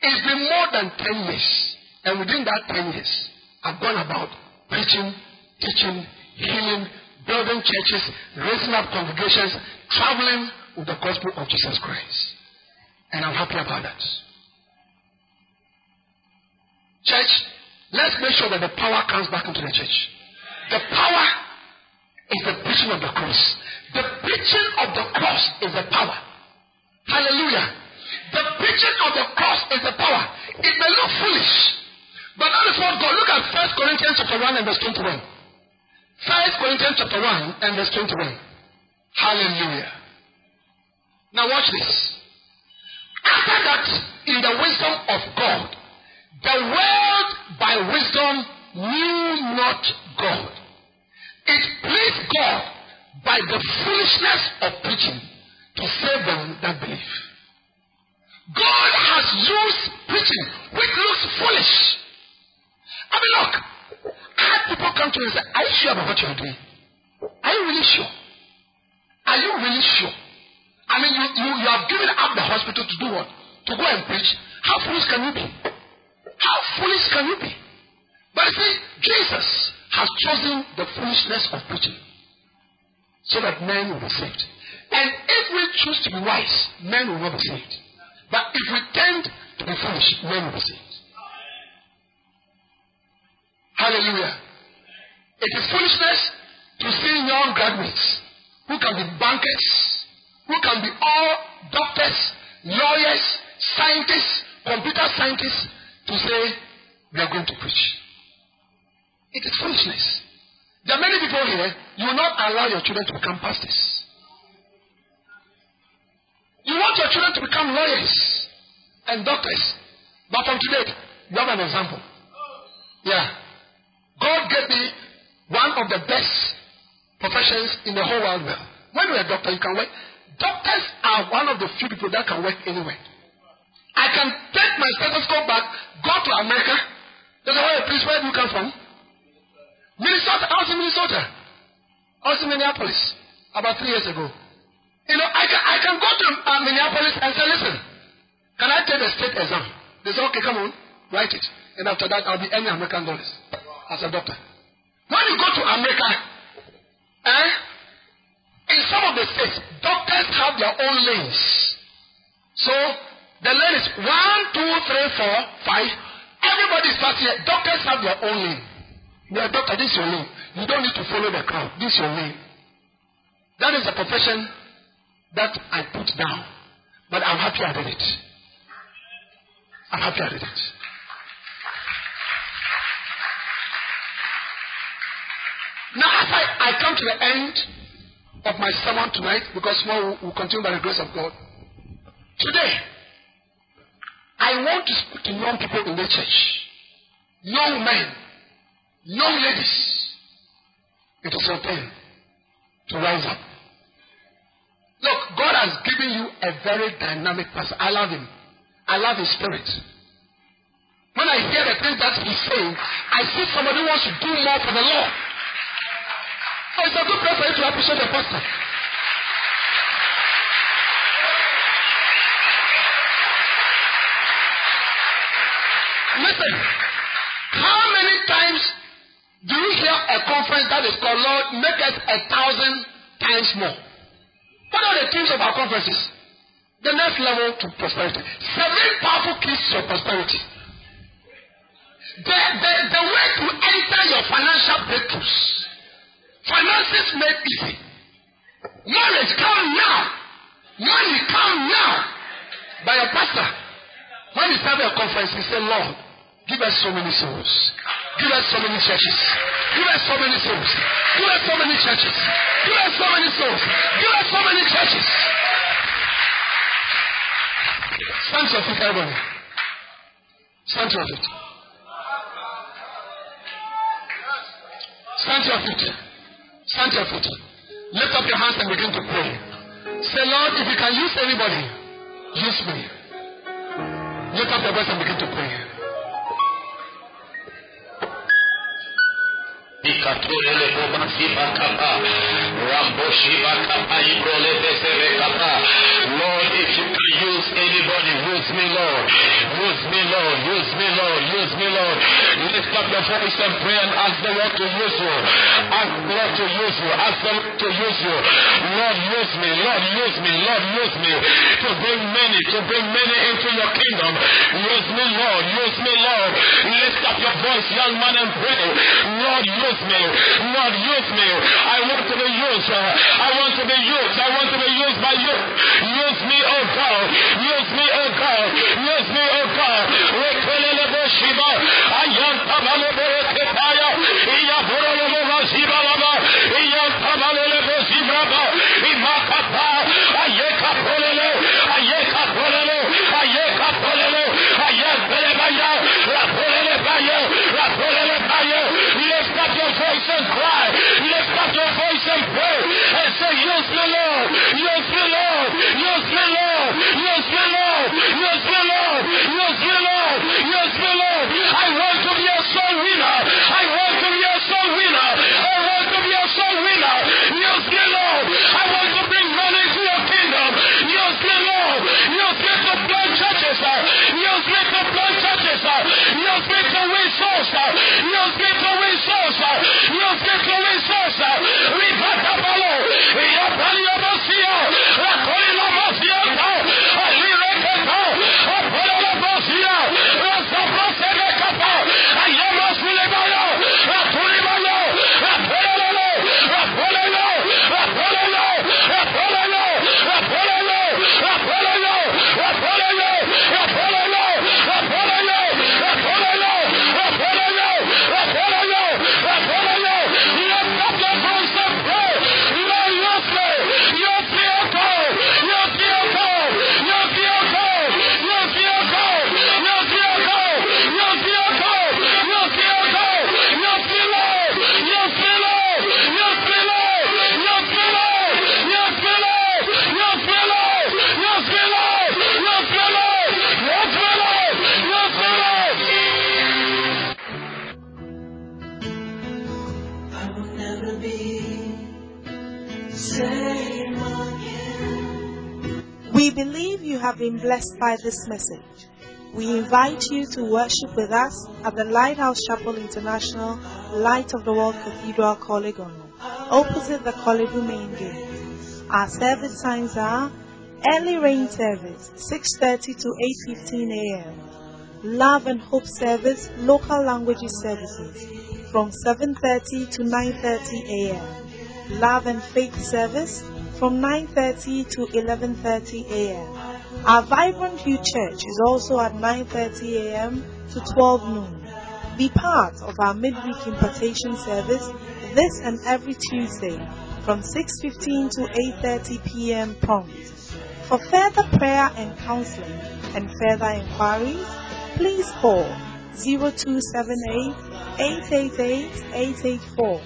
It's been more than 10 years. And within that 10 years, I've gone about preaching, teaching, healing, building churches, raising up congregations, traveling with the gospel of Jesus Christ. And I'm happy about that. Church, let's make sure that the power comes back into the church. The power is the preaching of the cross. The preaching of the cross is the power. Hallelujah. The preaching of the cross is the power. It may look foolish, but that is what God. Look at 1 Corinthians chapter 1 and verse 21. 1 Corinthians chapter 1 and verse 21. Hallelujah. Now watch this. After that, in the wisdom of God, the world by wisdom knew not God. It pleased God by the foolishness of preaching to save them that believe. God has used preaching, which looks foolish. I mean, look, had people come to me and say, Are you sure about what you're doing? Are you really sure? Are you really sure? I mean, you, you, you have given up the hospital to do what? To go and preach. How foolish can you be? How foolish can you be? But see, Jesus has chosen the foolishness of preaching so that men will be saved. And if we choose to be wise, men will not be saved. But if we tend to be foolish, men will be saved. Hallelujah. It is foolishness to see young graduates who can be bankers, who can be all doctors, lawyers, scientists, computer scientists, to say, we are going to preach. It is foolishness. There are many people here, you will not allow your children to become pastors. You want your children to become lawyers and doctors. But from today, you have an example. Yeah. God gave me one of the best professions in the whole world. When you're a doctor, you can work. Doctors are one of the few people that can work anywhere. I can take my stethoscope back, go to America. They say, hey, where do you come from? Minnesota. I was in Minnesota. I was in Minneapolis about three years ago. You know, I can, I can go to uh, Minneapolis and say, listen, can I take the state exam? They say, okay, come on, write it. And after that, I'll be earning American dollars as a doctor. When you go to America, eh, in some of the states, doctors have their own lanes. So the lane is one, two, three, four, five. Everybody starts here. Doctors have their own lane. You're a doctor, this is your lane. You don't need to follow the crowd. This is your lane. That is the profession that I put down. But I'm happy I did it. I'm happy I did it. Now, as I, I come to the end of my sermon tonight, because more will, will continue by the grace of God. Today, I want to speak to young people in the church, young men, young ladies. It is your turn to rise up. Look, God has given you a very dynamic person. I love him. I love his spirit. When I hear the things that he's saying, I see somebody who wants to do more for the Lord. So it's a good place for you to appreciate the pastor. Listen, how many times do you hear a conference that is called Lord, make us a thousand times more? What are the themes of our conferences? The next level to prosperity. Seven powerful keys to prosperity. The, the, the way to enter your financial breakthroughs. Finances made easy. Marriage come now. Money come now. By your pastor. When he started a conference, he said, Lord, give us so many souls. Give us so many churches. Give us so many souls. Give us so many churches. Give us so many souls. Give us so many churches. Stand to feet, everybody. Stand to feet. Stand to feet. Stand your feet. Lift up your hands and begin to pray. Say, Lord, if you can use anybody, use me. Lift up your voice and begin to pray. Boba siba kapa, rambo shiba kapa, kapa. Lord, if you can use anybody, use me, Lord. Use me, Lord. Use me, Lord. Use me, Lord. Lift up your voice and pray and ask the Lord to use you. Ask the Lord to use you. Ask the Lord to use you. Lord, use me. Lord, use me. Lord, use me to bring many, to bring many into your kingdom. Use me, Lord. Use me, Lord. Lift up your voice, young man, and pray. Lord, use me. Lord, use me. I want to be used. I want to be used. I want to be used by you. Use me, oh God. Use me, oh God. Use me, oh God. Rekelele boshiba. Ayan resources. Use me to resource. Use me to resource. Use me to resource. Ripata palo. Yapali yabasia. Lakoli labasia. Been blessed by this message. We invite you to worship with us at the Lighthouse Chapel International, Light of the World Cathedral, Korle Gonno, opposite the Korle Bu main gate. Our service times are early rain service 6:30 to 8:15 a.m. Love and Hope service local languages services from 7:30 to 9:30 a.m. Love and Faith service from 9:30 to 11:30 a.m. Our Vibrant Youth Church is also at 9:30 a.m. to 12 noon. Be part of our midweek impartation service this and every Tuesday from 6:15 to 8:30 p.m. prompt. For further prayer and counseling and further inquiries, please call 0278 888 884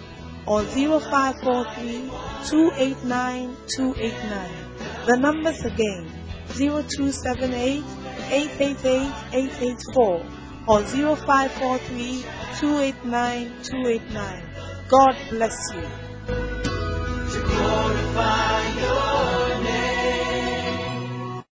or 0543 289 289. The numbers again 0278 888 884 or 0543 289 289. God bless you.